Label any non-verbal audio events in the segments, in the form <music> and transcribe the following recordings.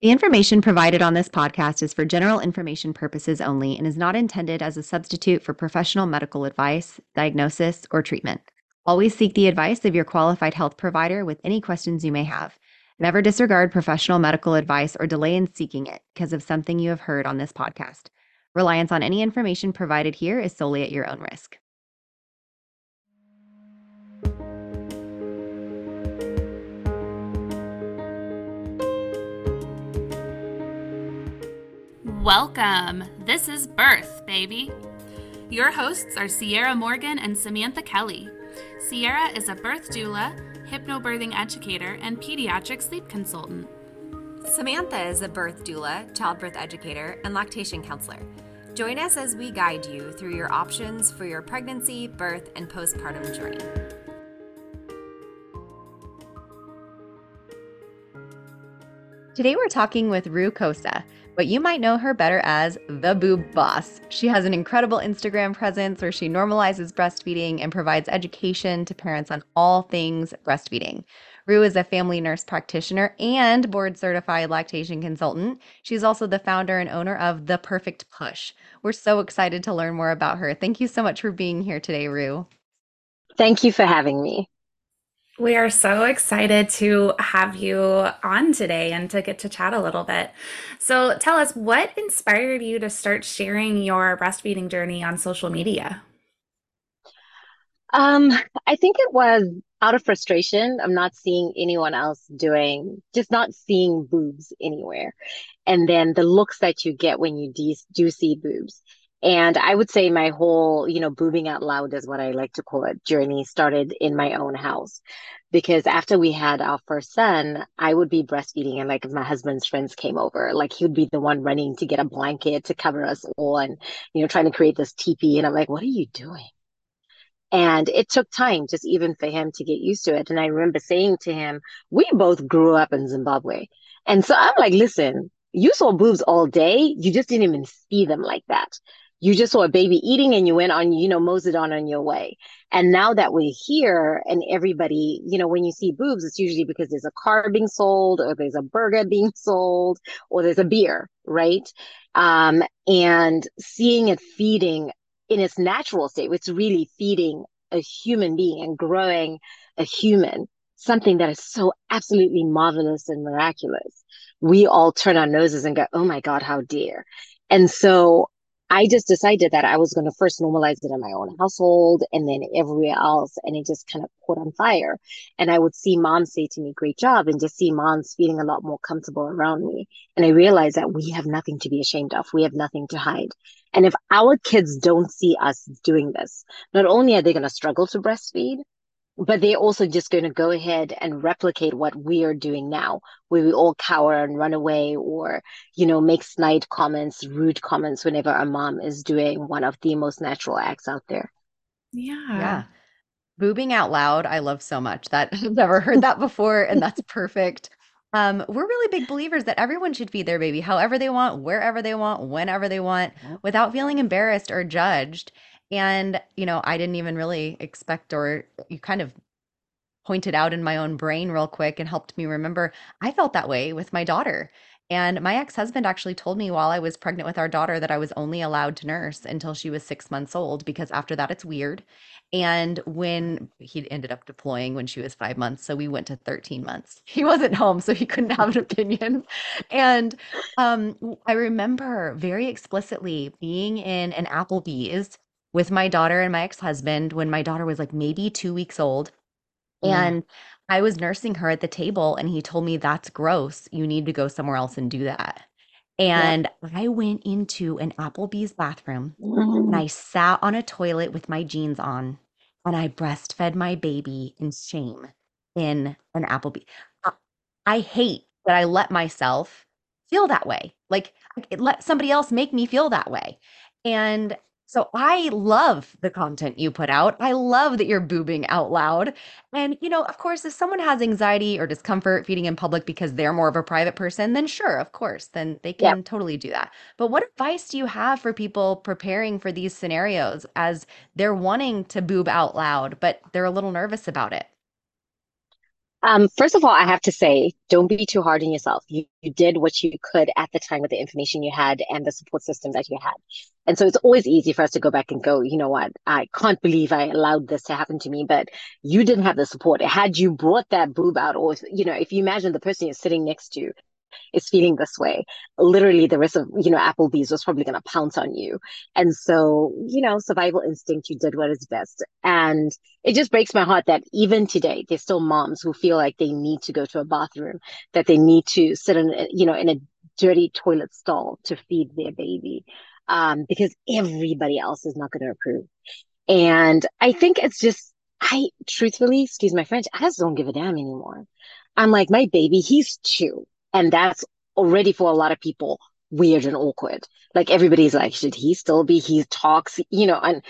The information provided on this podcast is for general information purposes only and is not intended as a substitute for professional medical advice, diagnosis, or treatment. Always seek the advice of your qualified health provider with any questions you may have. Never disregard professional medical advice or delay in seeking it because of something you have heard on this podcast. Reliance on any information provided here is solely at your own risk. Welcome. This is Birth, baby. Your hosts are Sierra Morgan and Samantha Kelly. Sierra is a birth doula, hypnobirthing educator, and pediatric sleep consultant. Samantha is a birth doula, childbirth educator, and lactation counselor. Join us as we guide you through your options for your pregnancy, birth, and postpartum journey. Today we're talking with Rue Khosa, but you might know her better as the Boob Boss. She has an incredible Instagram presence where she normalizes breastfeeding and provides education to parents on all things breastfeeding. Rue is a family nurse practitioner and board certified lactation consultant. She's also the founder and owner of The Perfect Push. We're so excited to learn more about her. Thank you so much for being here today, Rue. Thank you for having me. We are so excited to have you on today and to get to chat a little bit. So, tell us what inspired you to start sharing your breastfeeding journey on social media? Um, I think it was out of frustration of not seeing anyone else doing, just not seeing boobs anywhere. And then the looks that you get when you de- do see boobs. And I would say my whole, you know, boobing out loud is what I like to call it journey started in my own house. Because after we had our first son, I would be breastfeeding and like if my husband's friends came over, like he would be the one running to get a blanket to cover us all and, you know, trying to create this teepee. And I'm like, what are you doing? And it took time just even for him to get used to it. And I remember saying to him, we both grew up in Zimbabwe. And so I'm like, listen, you saw boobs all day. You just didn't even see them like that you just saw a baby eating and you went on, you know, moseyed on on your way. And now that we're here and everybody, you know, when you see boobs, it's usually because there's a car being sold or there's a burger being <laughs> sold or there's a beer, right? Um, and seeing it feeding in its natural state, it's really feeding a human being and growing a human, something that is so absolutely marvelous and miraculous. We all turn our noses and go, oh my God, how dare. And so I just decided that I was going to first normalize it in my own household and then everywhere else. And it just kind of caught on fire. And I would see moms say to me, great job. And just see moms feeling a lot more comfortable around me. And I realized that we have nothing to be ashamed of. We have nothing to hide. And if our kids don't see us doing this, not only are they going to struggle to breastfeed, but they're also just going to go ahead and replicate what we are doing now, where we all cower and run away or, you know, make snide comments, rude comments whenever our mom is doing one of the most natural acts out there. Yeah. Yeah. Boobing out loud, I love so much. That <laughs> I've never heard that before, and that's <laughs> perfect. Um, we're really big believers that everyone should feed their baby however they want, wherever they want, whenever they want, without feeling embarrassed or judged. And, you know, I didn't even really expect, or you kind of pointed out in my own brain real quick and helped me remember I felt that way with my daughter. And my ex husband actually told me while I was pregnant with our daughter that I was only allowed to nurse until she was six months old because after that it's weird. And when he ended up deploying when she was five months, so we went to 13 months. He wasn't home, so he couldn't have an opinion. And um, I remember very explicitly being in an Applebee's with my daughter and my ex-husband when my daughter was like maybe two weeks old. Mm. And I was nursing her at the table, and he told me, That's gross. You need to go somewhere else and do that. Yeah. And I went into an Applebee's bathroom and I Mm. sat on a toilet with my jeans on and I breastfed my baby in shame in an Applebee. I, I hate that I let myself feel that way. Like, let somebody else make me feel that way. And so I love the content you put out. I love that you're boobing out loud. And, you know, of course, if someone has anxiety or discomfort feeding in public because they're more of a private person, then sure, of course, then they Yeah. can totally do that. But what advice do you have for people preparing for these scenarios as they're wanting to boob out loud, but they're a little nervous about it? Um, first of all, I have to say, don't be too hard on yourself. You, you did what you could at the time with the information you had and the support system that you had. And so it's always easy for us to go back and go, you know what? I can't believe I allowed this to happen to me, but you didn't have the support. Had you brought that boob out, or, you know, if you imagine the person you're sitting next to is feeling this way, literally the rest of, you know, Applebee's was probably going to pounce on you. And so, you know, survival instinct, you did what is best. And it just breaks my heart that even today, there's still moms who feel like they need to go to a bathroom, that they need to sit in, you know, in a dirty toilet stall to feed their baby. Um, because everybody else is not going to approve. And I think it's just, I truthfully, excuse my French, I just don't give a damn anymore. I'm like, my baby, he's two. And that's already for a lot of people weird and awkward. Like everybody's like, should he still be? He talks, you know, and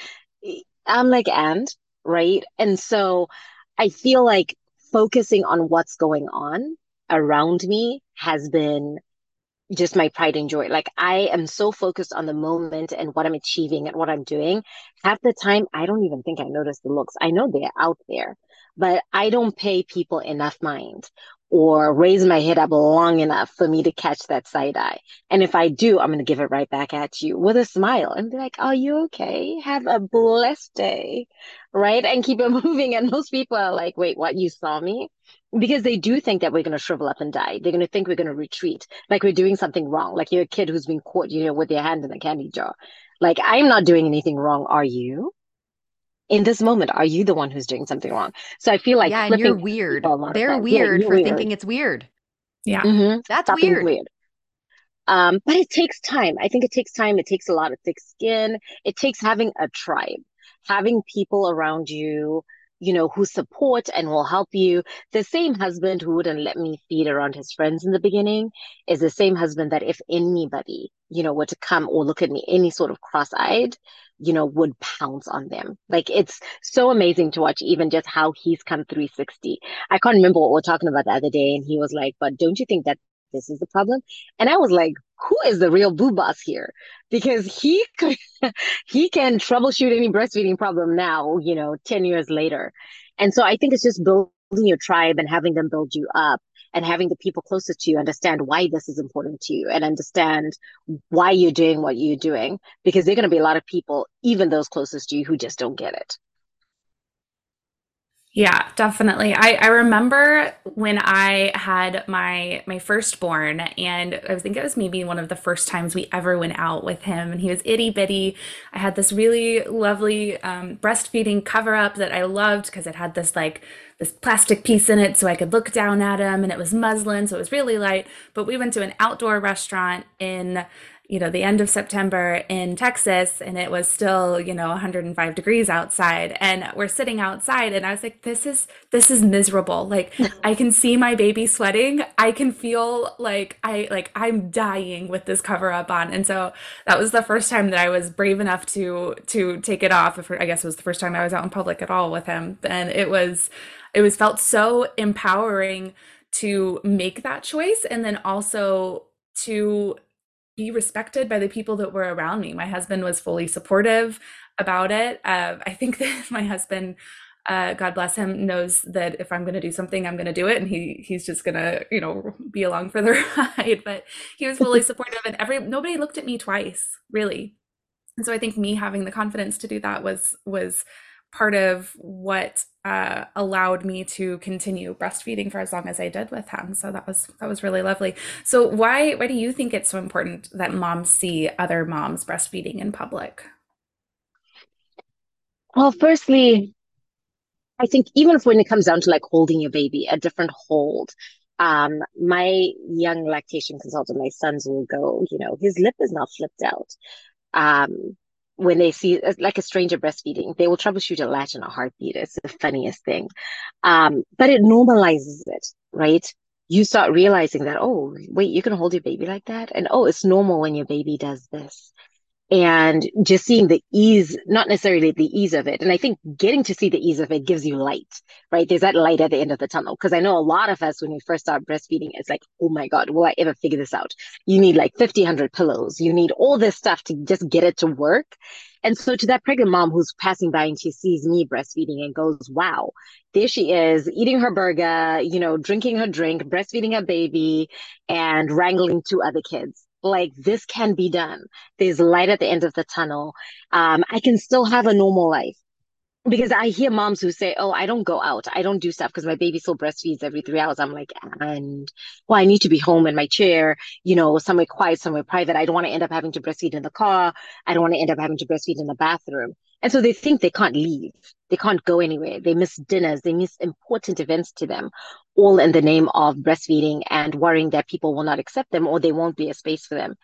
I'm like, and right. And so I feel like focusing on what's going on around me has been just my pride and joy. Like I am so focused on the moment and what I'm achieving and what I'm doing. Half the time, I don't even think I notice the looks. I know they're out there, but I don't pay people enough mind or raise my head up long enough for me to catch that side eye. And if I do, I'm going to give it right back at you with a smile and be like, Are you okay? Have a blessed day. Right. And keep it <laughs> moving. And most people are like, Wait, what? You saw me? Because they do think that we're going to shrivel up and die. They're going to think we're going to retreat, like we're doing something wrong, like you're a kid who's been caught, you know, with your hand in a candy jar. Like, I'm not doing anything wrong. Are you? In this moment, are you the one who's doing something wrong? So I feel like yeah, and you're weird. They're weird yeah, for weird. thinking it's weird. Yeah, mm-hmm. that's Stop weird. weird. Um, but it takes time. I think it takes time. It takes a lot of thick skin. It takes having a tribe, having people around you, you know, who support and will help you. The same husband who wouldn't let me feed around his friends in the beginning is the same husband that if anybody, you know, were to come or look at me any sort of cross-eyed, you know, would pounce on them. Like it's so amazing to watch even just how he's come 360. I can't remember what we are talking about the other day. And he was like, but don't you think that this is the problem? And I was like, who is the real boob boss here? Because he could, <laughs> he can troubleshoot any breastfeeding problem now, you know, 10 years later. And so I think it's just building your tribe and having them build you up and having the people closest to you understand why this is important to you and understand why you're doing what you're doing because there are going to be a lot of people even those closest to you who just don't get it yeah, definitely. I, I remember when I had my my firstborn, and I think it was maybe one of the first times we ever went out with him, and he was itty bitty. I had this really lovely um, breastfeeding cover up that I loved because it had this like this plastic piece in it so I could look down at him, and it was muslin, so it was really light. But we went to an outdoor restaurant in you know the end of September in Texas and it was still you know 105 degrees outside. And we're sitting outside and I was like this is this is miserable. Like I can see my baby sweating. I can feel like I like I'm dying with this cover up on. And so that was the first time that I was brave enough to to take it off. I guess it was the first time I was out in public at all with him. And it was it was felt so empowering to make that choice and then also to be respected by the people that were around me. My husband was fully supportive about it. Uh, I think <laughs> that my husband, uh, God bless him, knows that if I'm going to do something, I'm going to do it, and he he's just going to you know be along for the <laughs> ride. But he was fully <laughs> supportive, and every nobody looked at me twice, really. And so I think me having the confidence to do that was was part of what uh, allowed me to continue breastfeeding for as long as I did with him. So that was that was really lovely. So why why do you think it's so important that moms see other moms breastfeeding in public? Well, firstly, I think even when it comes down to like holding your baby, a different hold. Um, my young lactation consultant, my sons will go, you know, his lip is not flipped out. Um, when they see uh, like a stranger breastfeeding, they will troubleshoot a latch in a heartbeat. It's the funniest thing. Um, but it normalizes it, right? You start realizing that, oh, wait, you can hold your baby like that. And oh, it's normal when your baby does this. And just seeing the ease, not necessarily the ease of it. And I think getting to see the ease of it gives you light, right? There's that light at the end of the tunnel. Cause I know a lot of us, when we first start breastfeeding, it's like, oh my God, will I ever figure this out? You need like 50, 100 pillows. You need all this stuff to just get it to work. And so to that pregnant mom who's passing by and she sees me breastfeeding and goes, wow, there she is eating her burger, you know, drinking her drink, breastfeeding her baby and wrangling two other kids like this can be done. There's light at the end of the tunnel. Um, I can still have a normal life because I hear moms who say, "Oh, I don't go out. I don't do stuff because my baby still breastfeeds every three hours." I'm like, and well, I need to be home in my chair, you know, somewhere quiet, somewhere private. I don't want to end up having to breastfeed in the car. I don't want to end up having to breastfeed in the bathroom. And so they think they can't leave. They can't go anywhere. They miss dinners. They miss important events to them, all in the name of breastfeeding and worrying that people will not accept them or they won't be a space for them.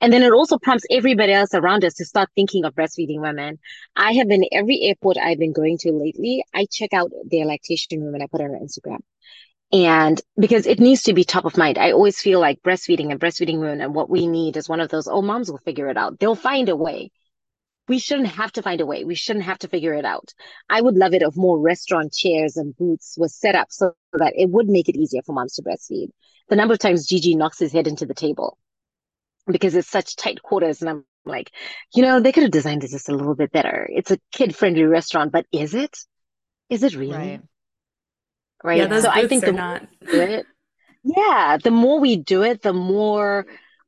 And then it also prompts everybody else around us to start thinking of breastfeeding women. I have been every airport I've been going to lately, I check out their lactation room and I put it on Instagram. And because it needs to be top of mind, I always feel like breastfeeding and breastfeeding women and what we need is one of those, oh, moms will figure it out. They'll find a way we shouldn't have to find a way. We shouldn't have to figure it out. I would love it if more restaurant chairs and booths were set up so that it would make it easier for moms to breastfeed. The number of times Gigi knocks his head into the table because it's such tight quarters. And I'm like, you know, they could have designed it just a little bit better. It's a kid friendly restaurant, but is it? Is it really? Right. Right. Yeah, those so booths I think are the not. do it, yeah, the more we do it, the more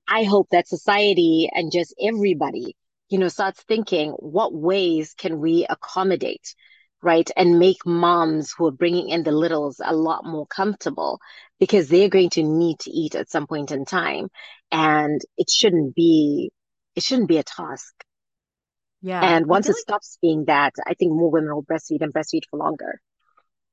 I hope that society and just everybody you know, starts thinking, what ways can we accommodate, right? And make moms who are bringing in the littles a lot more comfortable because they're going to need to eat at some point in time. And it shouldn't be, it shouldn't be a task. Yeah. And once it like stops being that, I think more women will breastfeed and breastfeed for longer.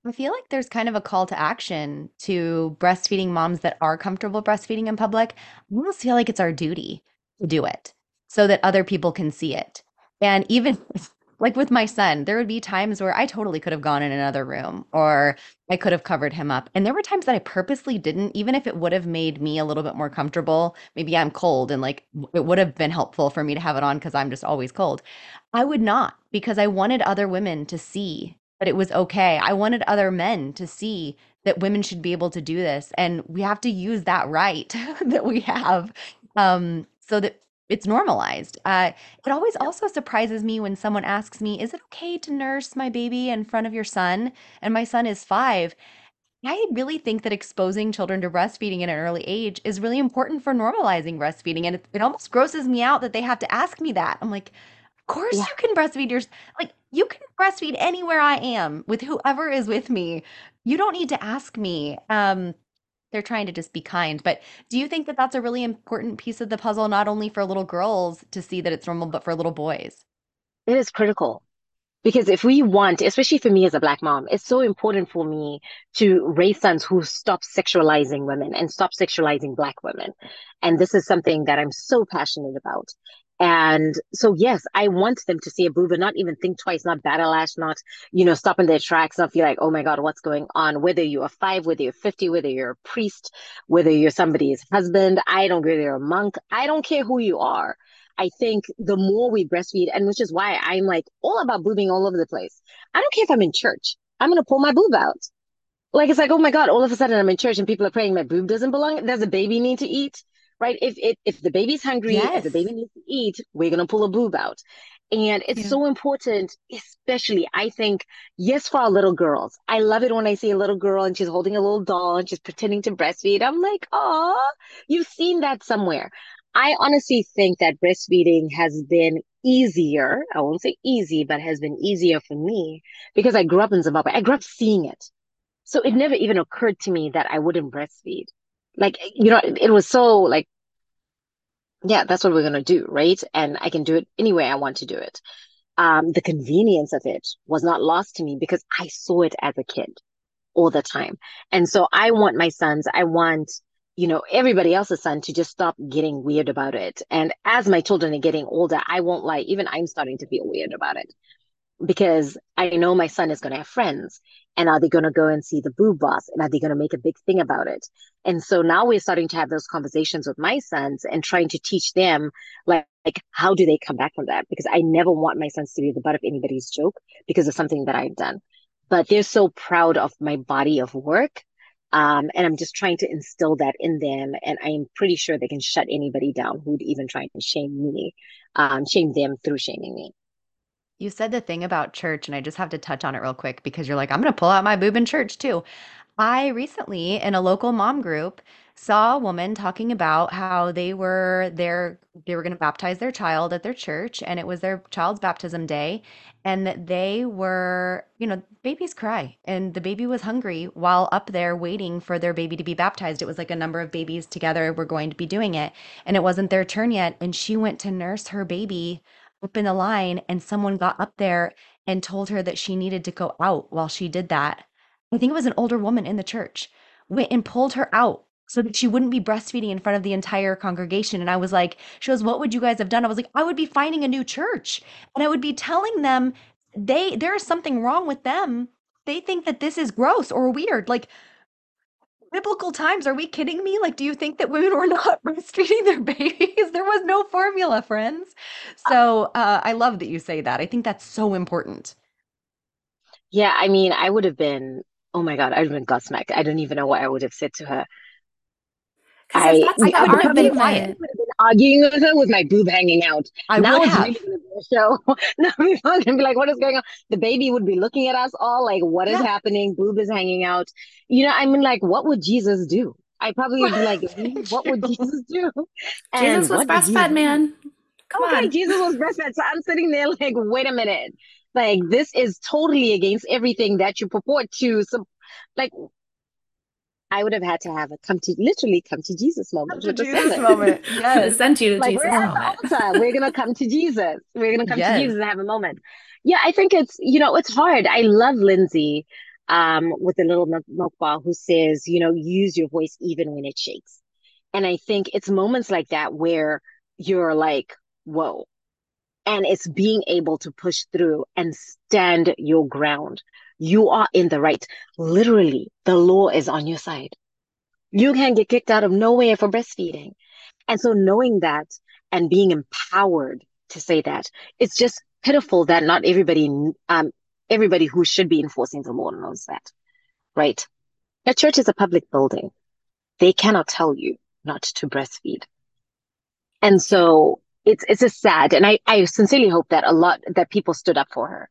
I feel like there's kind of a call to action to breastfeeding moms that are comfortable breastfeeding in public. I almost feel like it's our duty to do it so that other people can see it. And even <laughs> like with my son, there would be times where I totally could have gone in another room or I could have covered him up. And there were times that I purposely didn't, even if it would have made me a little bit more comfortable. Maybe I'm cold and like it would have been helpful for me to have it on because I'm just always cold. I would not because I wanted other women to see that it was okay. I wanted other men to see that women should be able to do this. And we have to use that right <laughs> that we have um, so that it's normalized. Uh, it always also surprises me when someone asks me, Is it okay to nurse my baby in front of your son? And my son is five. I really think that exposing children to breastfeeding at an early age is really important for normalizing breastfeeding. And it, it almost grosses me out that they have to ask me that. I'm like, of course Yeah. you can breastfeed your, like, you can breastfeed anywhere I am with whoever is with me. You don't need to ask me. Um, they're trying to just be kind. But do you think that that's a really important piece of the puzzle, not only for little girls to see that it's normal, but for little boys? It is critical. Because if we want, especially for me as a black mom, it's so important for me to raise sons who stop sexualizing women and stop sexualizing black women. And this is something that I'm so passionate about. And so, yes, I want them to see a boob and not even think twice, not battle ash, not, you know, stop in their tracks, not feel like, oh my God, what's going on? Whether you're five, whether you're 50, whether you're a priest, whether you're somebody's husband, I don't care, you're a monk, I don't care who you are. I think the more we breastfeed, and which is why I'm like all about boobing all over the place. I don't care if I'm in church. I'm gonna pull my boob out. Like it's like, oh my God, all of a sudden I'm in church and people are praying my boob doesn't belong. Does a baby need to eat? Right? If if if the baby's hungry, if the baby needs to eat, we're gonna pull a boob out. And it's Yeah. so important, especially I think, yes, for our little girls. I love it when I see a little girl and she's holding a little doll and she's pretending to breastfeed. I'm like, oh, you've seen that somewhere. I honestly think that breastfeeding has been easier. I won't say easy, but has been easier for me because I grew up in Zimbabwe. I grew up seeing it. So it never even occurred to me that I wouldn't breastfeed. Like, you know, it, was so like, yeah, that's what we're gonna do, right? And I can do it any way I want to do it. Um, the convenience of it was not lost to me because I saw it as a kid all the time. And so I want my sons, I want, you know, everybody else's son to just stop getting weird about it. And as my children are getting older, I won't lie, even I'm starting to feel weird about it because I know my son is going to have friends. And are they going to go and see the boob boss? And are they going to make a big thing about it? And so now we're starting to have those conversations with my sons and trying to teach them, like, like how do they come back from that? Because I never want my sons to be the butt of anybody's joke because of something that I've done. But they're so proud of my body of work. Um, and I'm just trying to instill that in them. And I am pretty sure they can shut anybody down who'd even try to shame me, um, shame them through shaming me. You said the thing about church, and I just have to touch on it real quick because you're like, I'm going to pull out my boob in church too. I recently, in a local mom group, saw a woman talking about how they were there, they were going to baptize their child at their church, and it was their child's baptism day, and that they were, you know, babies cry, and the baby was hungry while up there waiting for their baby to be baptized. It was like a number of babies together were going to be doing it, and it wasn't their turn yet, and she went to nurse her baby up in the line, and someone got up there and told her that she needed to go out while she did that I think it was an older woman in the church, went and pulled her out so that she wouldn't be breastfeeding in front of the entire congregation. And I was like, she goes, What would you guys have done? I was like, I would be finding a new church and I would be telling them they there is something wrong with them. They think that this is gross or weird. Like biblical times, are we kidding me? Like, do you think that women were <laughs> not breastfeeding their babies? There was no formula, friends. So uh, I love that you say that. I think that's so important. Yeah, I mean, I would have been, oh my God, I'd have been gobsmacked. I don't even know what I would have said to her. Because I that's I I couldn't have been probably quiet. Argument, would have been arguing with her with my boob hanging out. I Now would really have. gonna be a show. <laughs> Now people are gonna be like, what is going on? The baby would be looking at us all like, what is Yeah. happening? Boob is hanging out. You know, I mean, like, what would Jesus do? I probably would be like, <laughs> "Hmm, what would Jesus do? <laughs> Jesus was breastfed, man. Come Okay, on. Jesus was breastfed. So I'm sitting there like, wait a minute. Like, this is totally against everything that you purport to. So, like, I would have had to have a come to literally come to Jesus Come moment to Jesus moment. <laughs> Yes. Sent you to Like we're Jesus at the altar. We're gonna come to Jesus. We're gonna come to Jesus and have a moment. Yeah, I think it's you know it's hard. I love Lindsay um with the little milk, milk bar who says you know use your voice even when it shakes. And I think it's moments like that where you're like, whoa. And it's being able to push through and stand your ground. You are in the right. Literally, the law is on your side. You can get kicked out of nowhere for breastfeeding. And so knowing that and being empowered to say that, it's just pitiful that not everybody, um, everybody who should be enforcing the law knows that, right? A church is a public building. They cannot tell you not to breastfeed. And so it's, it's a sad, and I, I sincerely hope that a lot, that people stood up for her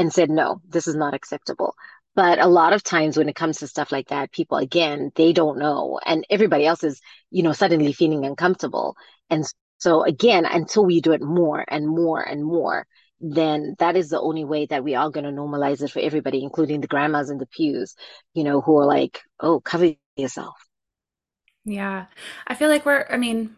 and said, no, this is not acceptable. But a lot of times when it comes to stuff like that, people, again, they don't know. And everybody else is, you know, suddenly feeling uncomfortable. And so, again, until we do it more and more and more, then that is the only way that we are going to normalize it for everybody, including the grandmas in the pews, you know, who are like, oh, cover yourself. Yeah. I feel like we're, I mean,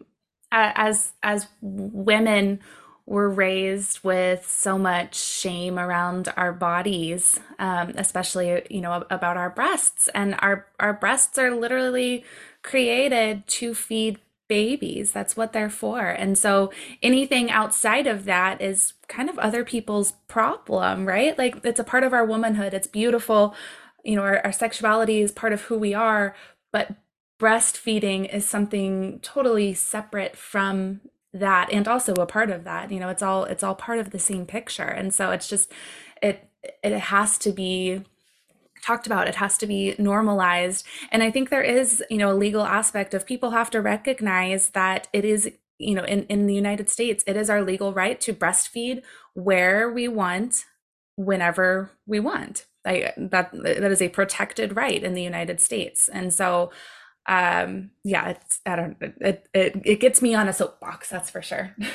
as as women, we're raised with so much shame around our bodies, um, especially, you know, about our breasts. And our our breasts are literally created to feed babies. That's what they're for. And so anything outside of that is kind of other people's problem, right? Like it's a part of our womanhood. It's beautiful. You know, our, our sexuality is part of who we are, but breastfeeding is something totally separate from that and also a part of that you know it's all it's all part of the same picture. And so it's just it it has to be talked about. It has to be normalized. And i think there is you know a legal aspect of people have to recognize that it is you know in in the united states it is our legal right to breastfeed where we want whenever we want. I, that that is a protected right in the united states. And so um yeah it's i don't it it, it gets me on a soapbox that's for sure <laughs>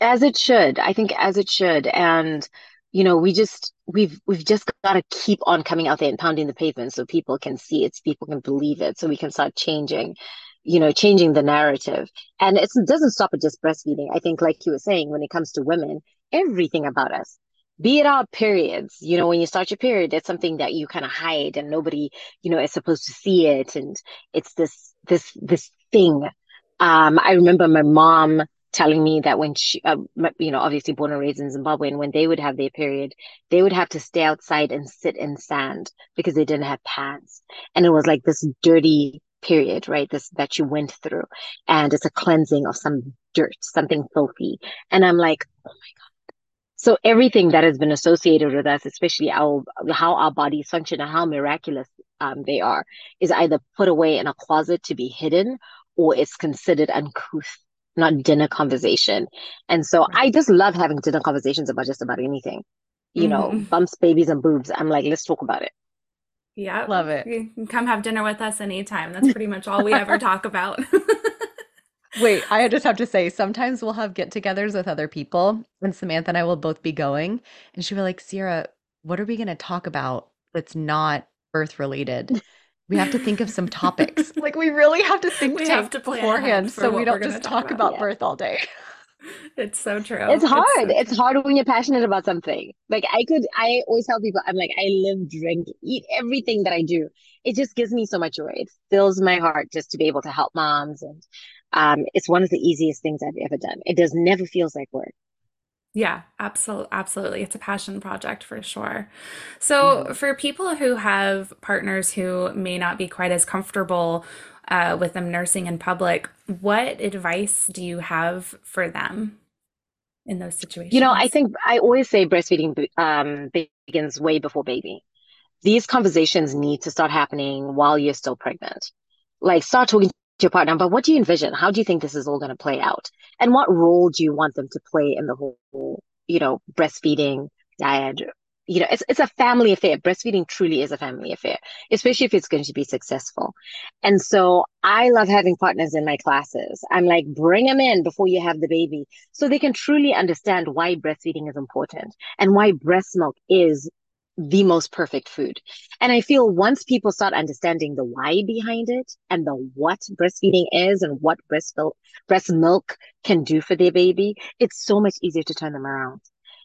As it should. I think as it should. And, you know, we just we've we've just got to keep on coming out there and pounding the pavement so people can see it, so people can believe it, so we can start changing, you know, changing the narrative. And it doesn't stop at just breastfeeding. I think, like you were saying, when it comes to women, everything about us, be it our periods, you know, when you start your period, it's something that you kind of hide and nobody, you know, is supposed to see it. And it's this this this thing. Um, I remember my mom telling me that when she, uh, you know, obviously born and raised in Zimbabwe, and when they would have their period, they would have to stay outside and sit in sand because they didn't have pads. And it was like this dirty period, right? This that you went through. And it's a cleansing of some dirt, something filthy. And I'm like, oh my God. So everything that has been associated with us, especially our how our bodies function and how miraculous um, they are, is either put away in a closet to be hidden or it's considered uncouth not dinner conversation. And so I just love having dinner conversations about just about anything. You mm-hmm. know, bumps, babies, and boobs. I'm like, let's talk about it. Yeah. Love it. You can come have dinner with us anytime. That's pretty much all we ever talk about. <laughs> Wait, I just have to say, sometimes we'll have get togethers with other people, and Samantha and I will both be going. And she'll be like, Sierra, what are we going to talk about that's not birth related? we have to think of some topics. <laughs> like we really have to think we have to beforehand so we don't just talk, talk about, about birth all day. <laughs> It's so true. It's hard. It's, so it's hard when you're passionate about something. Like I could, I always tell people, I'm like, I live, drink, eat everything that I do. It just gives me so much joy. It fills my heart just to be able to help moms, and um, it's one of the easiest things I've ever done. It does never feels like work. Yeah, absolutely. Absolutely. It's a passion project for sure. So, mm-hmm. for people who have partners who may not be quite as comfortable uh, with them nursing in public, what advice do you have for them in those situations? You know, I think I always say breastfeeding um, begins way before baby. These conversations need to start happening while you're still pregnant. Like, start talking your partner, but what do you envision? How do you think this is all going to play out? And what role do you want them to play in the whole, you know, breastfeeding diet? You know, it's, it's a family affair. Breastfeeding truly is a family affair, especially if it's going to be successful. And so I love having partners in my classes. I'm like, bring them in before you have the baby so they can truly understand why breastfeeding is important and why breast milk is the most perfect food. And I feel once people start understanding the why behind it and the what breastfeeding is and what breast milk, breast milk can do for their baby, it's so much easier to turn them around.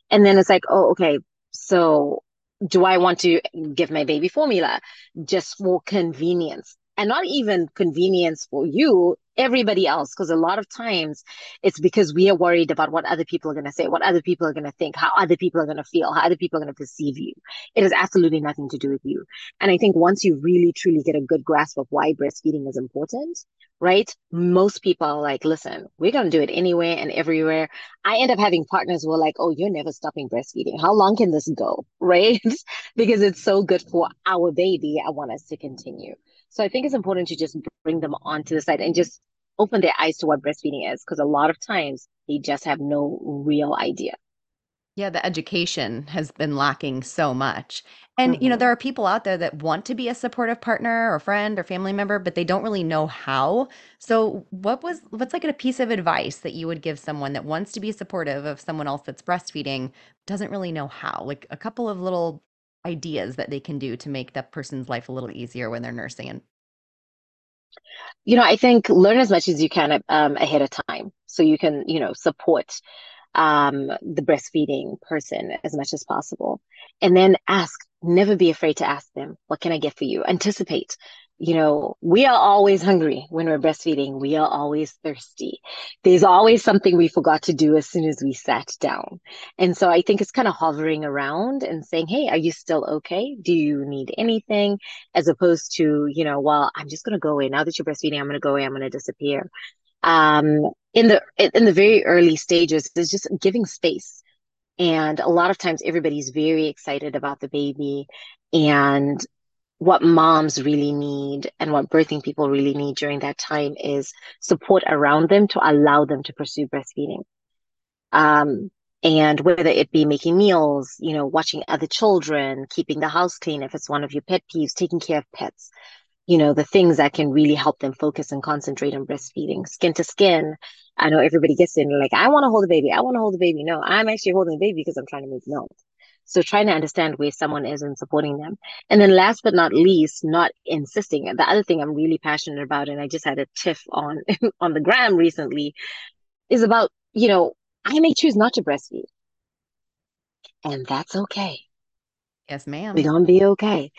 And then it's like, oh, okay, so do I want to give my baby formula just for convenience? And not even convenience for you everybody else because a lot of times it's because we are worried about what other people are going to say what other people are going to think how other people are going to feel how other people are going to perceive you. It has absolutely nothing to do with you. And i think once you really truly get a good grasp of why breastfeeding is important right most people are like listen we're going to do it anywhere and everywhere. I end up having partners who are like oh you're never stopping breastfeeding. How long can this go? <laughs> Right? <laughs> Because it's so good for our baby i want us to continue. So I think it's important to just bring them onto the side and just open their eyes to what breastfeeding is because a lot of times they just have no real idea. Yeah, the education has been lacking so much. And mm-hmm. you know, there are people out there that want to be a supportive partner or friend or family member, but they don't really know how. So, what was what's like a piece of advice that you would give someone that wants to be supportive of someone else that's breastfeeding, doesn't really know how? Like a couple of little ideas that they can do to make that person's life a little easier when they're nursing and you know i think learn as much as you can um, ahead of time. So you can you know support um, the breastfeeding person as much as possible. And then ask never be afraid to ask them what can i get for you? Anticipate you know, we are always hungry when we're breastfeeding. We are always thirsty. There's always something we forgot to do as soon as we sat down. And so I think it's kind of hovering around and saying, Hey, are you still okay? Do you need anything? As opposed to, you know, well, I'm just going to go away. Now that you're breastfeeding, I'm going to go away. I'm going to disappear. Um, in the, in the very early stages, there's just giving space. And a lot of times everybody's very excited about the baby and what moms really need and what birthing people really need during that time is support around them to allow them to pursue breastfeeding. Um, and whether it be making meals, you know, watching other children, keeping the house clean if it's one of your pet peeves, taking care of pets, you know, the things that can really help them focus and concentrate on breastfeeding, skin to skin. I know everybody gets in like, I want to hold the baby. I want to hold the baby. No, I'm actually holding the baby because I'm trying to make milk. So trying to understand where someone is and supporting them. And then last but not least, not insisting. The other thing I'm really passionate about, and I just had a tiff on <laughs> on the gram recently, is about, you know, I may choose not to breastfeed. And that's okay. Yes, ma'am. We're gonna be okay.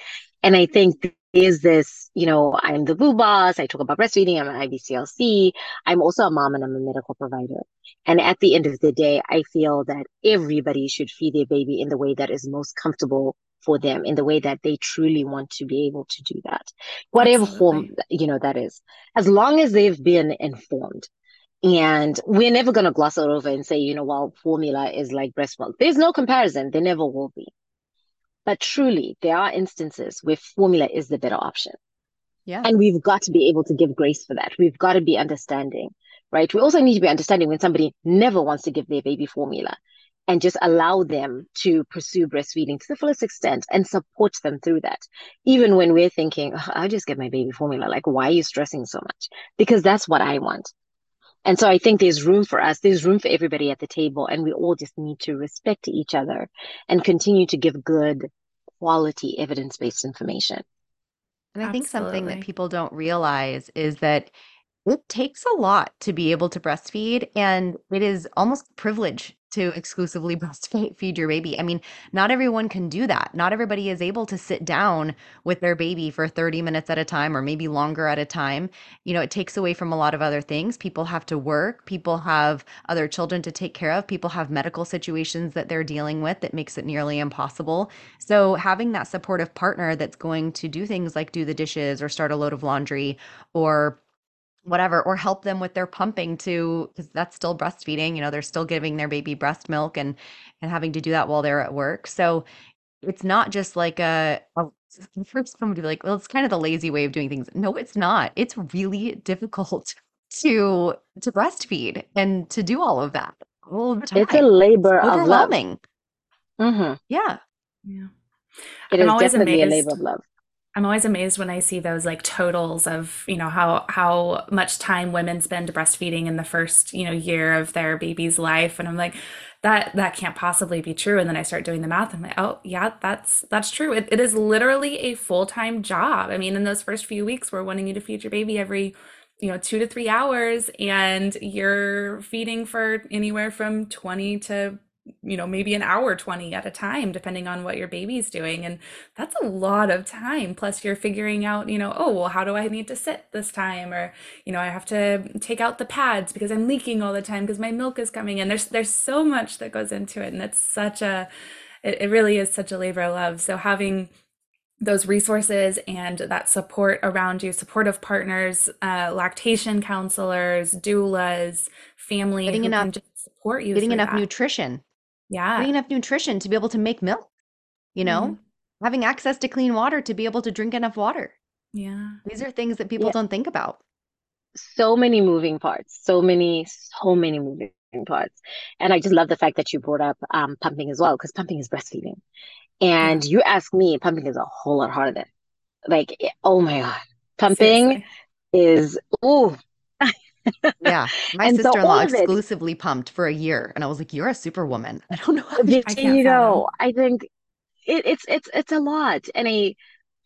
And I think is this, you know, I'm the boob boss. I talk about breastfeeding. I'm an IBCLC. I'm also a mom and I'm a medical provider. And at the end of the day, I feel that everybody should feed their baby in the way that is most comfortable for them, in the way that they truly want to be able to do that, whatever Absolutely. form, you know, that is, as long as they've been informed. And we're never going to gloss it over and say, you know, well, formula is like breast milk. There's no comparison. There never will be. But truly, there are instances where formula is the better option. Yeah. And we've got to be able to give grace for that. We've got to be understanding, right? We also need to be understanding when somebody never wants to give their baby formula and just allow them to pursue breastfeeding to the fullest extent and support them through that. Even when we're thinking, oh, I'll just get my baby formula. Like, why are you stressing so much? Because that's what I want. And so I think there's room for us, there's room for everybody at the table, and we all just need to respect each other and continue to give good quality evidence based information. And I think something that people don't realize is that it takes a lot to be able to breastfeed, and it is almost privilege to exclusively <laughs> breastfeed feed your baby. I mean, not everyone can do that. Not everybody is able to sit down with their baby for 30 minutes at a time or maybe longer at a time. You know, it takes away from a lot of other things. People have to work, people have other children to take care of, people have medical situations that they're dealing with that makes it nearly impossible. So, having that supportive partner that's going to do things like do the dishes or start a load of laundry or whatever, or help them with their pumping too, because that's still breastfeeding. You know, they're still giving their baby breast milk and and having to do that while they're at work. So it's not just like a, a <laughs> for somebody to be like, well, it's kind of the lazy way of doing things. No, it's not. It's really difficult <laughs> to to breastfeed and to do all of that all the time. It's a time. It's labor of love. overwhelming. hmm Yeah. Yeah. It I'm is always definitely a labor of love. I'm always amazed when I see those like totals of, you know, how how much time women spend breastfeeding in the first, you know, year of their baby's life. And I'm like, that that can't possibly be true. And then I start doing the math. and I'm like, oh yeah, that's that's true. It, it is literally a full-time job. I mean, in those first few weeks, we're wanting you to feed your baby every, you know, two to three hours, and you're feeding for anywhere from 20 to you know, maybe an hour 20 at a time, depending on what your baby's doing. And that's a lot of time. Plus, you're figuring out, you know, oh, well, how do I need to sit this time? Or, you know, I have to take out the pads because I'm leaking all the time because my milk is coming in. There's there's so much that goes into it. And it's such a it, it really is such a labor of love. So having those resources and that support around you, supportive partners, uh, lactation counselors, doulas, family Getting enough support you getting enough that. nutrition. Yeah. Getting enough nutrition to be able to make milk, you know? Having access to clean water to be able to drink enough water. Yeah. These are things that people Yeah, don't think about. so many moving parts, so many, so many moving parts. And I just love the fact that you brought up um, pumping as well, because pumping is breastfeeding. Yeah. And you ask me, pumping is a whole lot harder than like, eh, oh my God, pumping Seriously. is, ooh. Yeah. My sister-in-law all of it, exclusively pumped for a year, and I was like, "You're a superwoman." <laughs> I don't know how you I you fathom. I think it, it's it's it's a lot. And I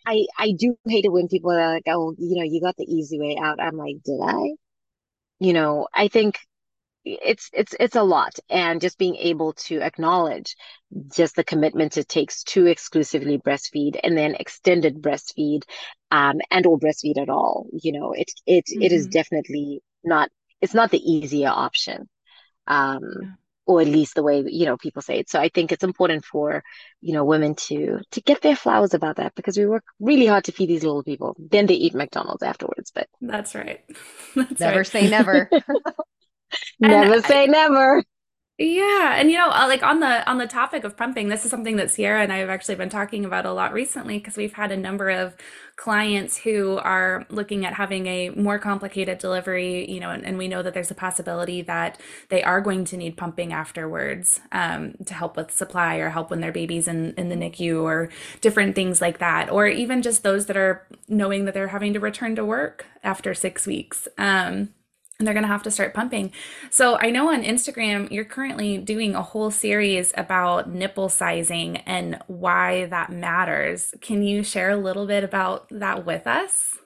I I do hate it when people are like, oh, you know, you got the easy way out. I'm like, did I? You know, I think it's it's it's a lot and just being able to acknowledge just the commitment it takes to exclusively breastfeed and then extended breastfeed um and or breastfeed at all you know it it it is hmm definitely not it's not the easier option um Yeah. or at least the way you know people say it so I think it's important for you know women to to get their flowers about that because we work really hard to feed these little people then they eat McDonald's afterwards but That's right. <laughs> That's Never right. say never. <laughs> And never say I, never Yeah, and you know, uh, like on the on the topic of pumping, this is something that Sierra and I have actually been talking about a lot recently because we've had a number of clients who are looking at having a more complicated delivery, you know, and, and we know that there's a possibility that they are going to need pumping afterwards um, to help with supply or help when their baby's in in the NICU or different things like that, or even just those that are knowing that they're having to return to work after six weeks. Um, and they're going to have to start pumping. So I know on Instagram, you're currently doing a whole series about nipple sizing and why that matters. Can you share a little bit about that with us?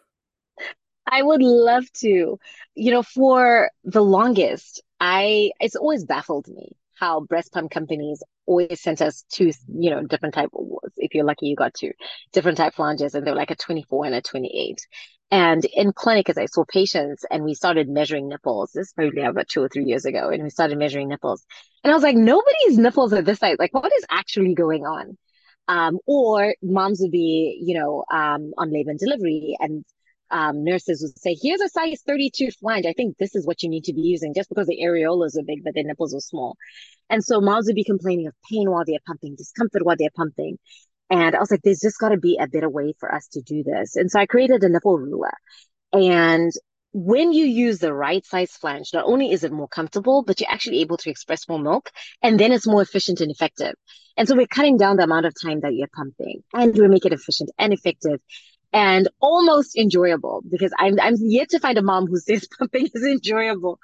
I would love to. You know, for the longest, I it's always baffled me how breast pump companies always sent us two, you know, different type of awards. If you're lucky, you got two different type flanges, and they were like a 24 and a 28. And in clinic, as I saw patients and we started measuring nipples, this probably about two or three years ago, and we started measuring nipples. And I was like, nobody's nipples are this size. Like, what is actually going on? Um, or moms would be, you know, um, on labor and delivery and um, nurses would say, here's a size 32 flange. I think this is what you need to be using just because the areolas are big, but the nipples are small. And so moms would be complaining of pain while they're pumping, discomfort while they're pumping. And I was like, there's just got to be a better way for us to do this. And so I created a nipple ruler. And when you use the right size flange, not only is it more comfortable, but you're actually able to express more milk. And then it's more efficient and effective. And so we're cutting down the amount of time that you're pumping and we make it efficient and effective and almost enjoyable because I'm, I'm yet to find a mom who says <laughs> pumping is enjoyable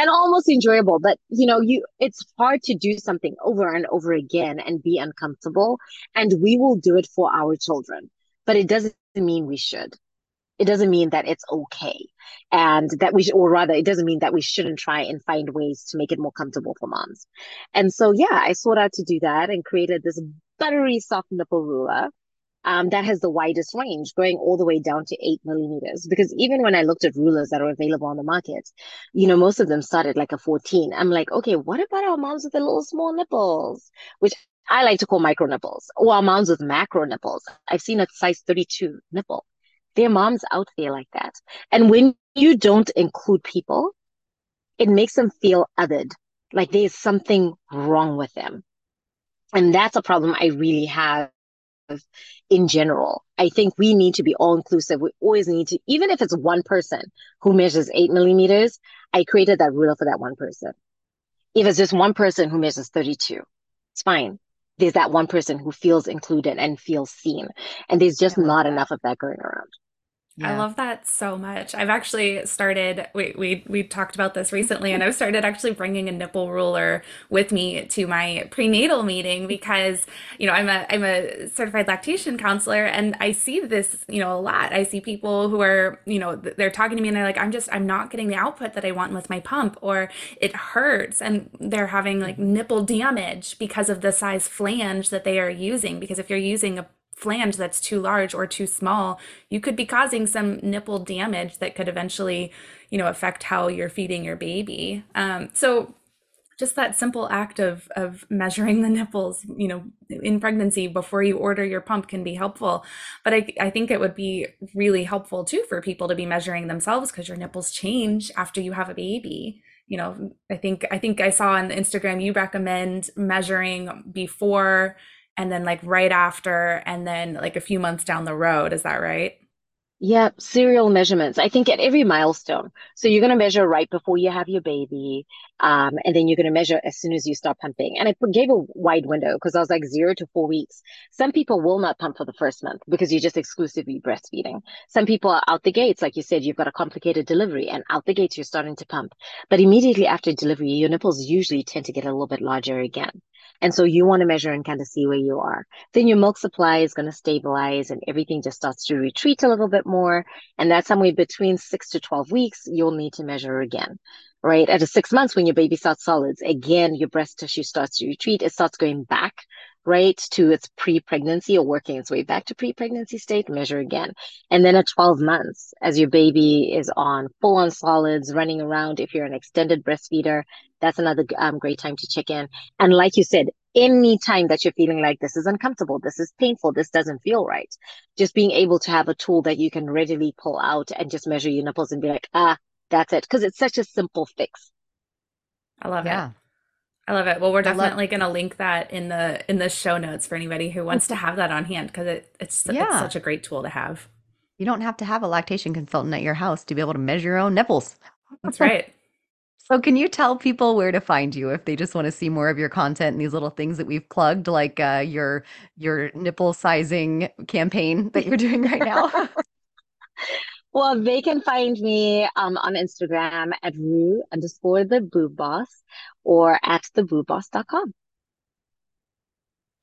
and almost enjoyable but you know you it's hard to do something over and over again and be uncomfortable and we will do it for our children but it doesn't mean we should. It doesn't mean that it's okay and that we should, or rather it doesn't mean that we shouldn't try and find ways to make it more comfortable for moms. And so yeah i sought out to do that and created this buttery soft nipple ruler um, that has the widest range, going all the way down to eight millimeters. Because even when I looked at rulers that are available on the market, you know, most of them started like a 14. I'm like, okay, what about our moms with the little small nipples, which I like to call micro nipples, or our moms with macro nipples? I've seen a size 32 nipple. There are moms out there like that. And when you don't include people, it makes them feel othered, like there's something wrong with them. And that's a problem I really have in general. I think we need to be all inclusive. We always need to, even if it's one person who measures eight millimeters, I created that ruler for that one person. If it's just one person who measures 32, it's fine. There's that one person who feels included and feels seen. And there's just not that. enough of that going around. Yeah. I love that so much. I've actually started we we we talked about this recently and I've started actually bringing a nipple ruler with me to my prenatal meeting because, you know, I'm a I'm a certified lactation counselor and I see this, you know, a lot. I see people who are, you know, they're talking to me and they're like, "I'm just I'm not getting the output that I want with my pump or it hurts." And they're having like nipple damage because of the size flange that they are using because if you're using a flange that's too large or too small, you could be causing some nipple damage that could eventually, you know, affect how you're feeding your baby. Um, so just that simple act of of measuring the nipples, you know, in pregnancy before you order your pump can be helpful. But I, I think it would be really helpful too for people to be measuring themselves because your nipples change after you have a baby you know i think i think i saw on instagram you recommend measuring before and then like right after and then like a few months down the road. Is that right? Yeah, serial measurements. I think at every milestone. So you're going to measure right before you have your baby, um, and then you're going to measure as soon as you start pumping. And I gave a wide window because I was like zero to four weeks. Some people will not pump for the first month because you're just exclusively breastfeeding. Some people are out the gates, like you said, you've got a complicated delivery, and out the gates you're starting to pump. But immediately after delivery, your nipples usually tend to get a little bit larger again. And so you want to measure and kind of see where you are. Then your milk supply is going to stabilize and everything just starts to retreat a little bit more. And that's somewhere between six to 12 weeks, you'll need to measure again, right? At a six months, when your baby starts solids, again, your breast tissue starts to retreat. It starts going back right to its pre-pregnancy or working its way back to pre-pregnancy state measure again. And then at 12 months as your baby is on full on solids running around if you're an extended breastfeeder that's another um, great time to check in. And like you said any time that you're feeling like this is uncomfortable this is painful this doesn't feel right just being able to have a tool that you can readily pull out and just measure your nipples and be like ah that's it because it's such a simple fix. I love yeah. it I love it. Well, we're definitely going to link that in the in the show notes for anybody who wants to have that on hand because it, it's yeah. it's such a great tool to have. You don't have to have a lactation consultant at your house to be able to measure your own nipples. That's right. <laughs> so, can you tell people where to find you if they just want to see more of your content and these little things that we've plugged, like uh, your your nipple sizing campaign that you're doing right now? <laughs> <laughs> Well, they can find me um, on Instagram at Rue underscore the boob boss or at theboobboss.com.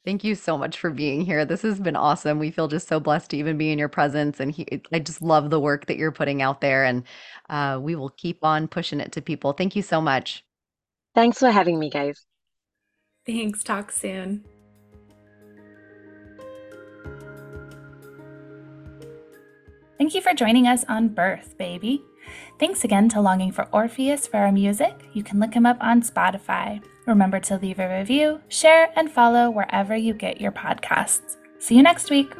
Thank you so much for being here. This has been awesome. We feel just so blessed to even be in your presence. And he, I just love the work that you're putting out there. And uh, we will keep on pushing it to people. Thank you so much. Thanks for having me, guys. Thanks. Talk soon. Thank you for joining us on Birth, baby. Thanks again to Longing for Orpheus for our music. You can look him up on Spotify. Remember to leave a review, share, and follow wherever you get your podcasts. See you next week.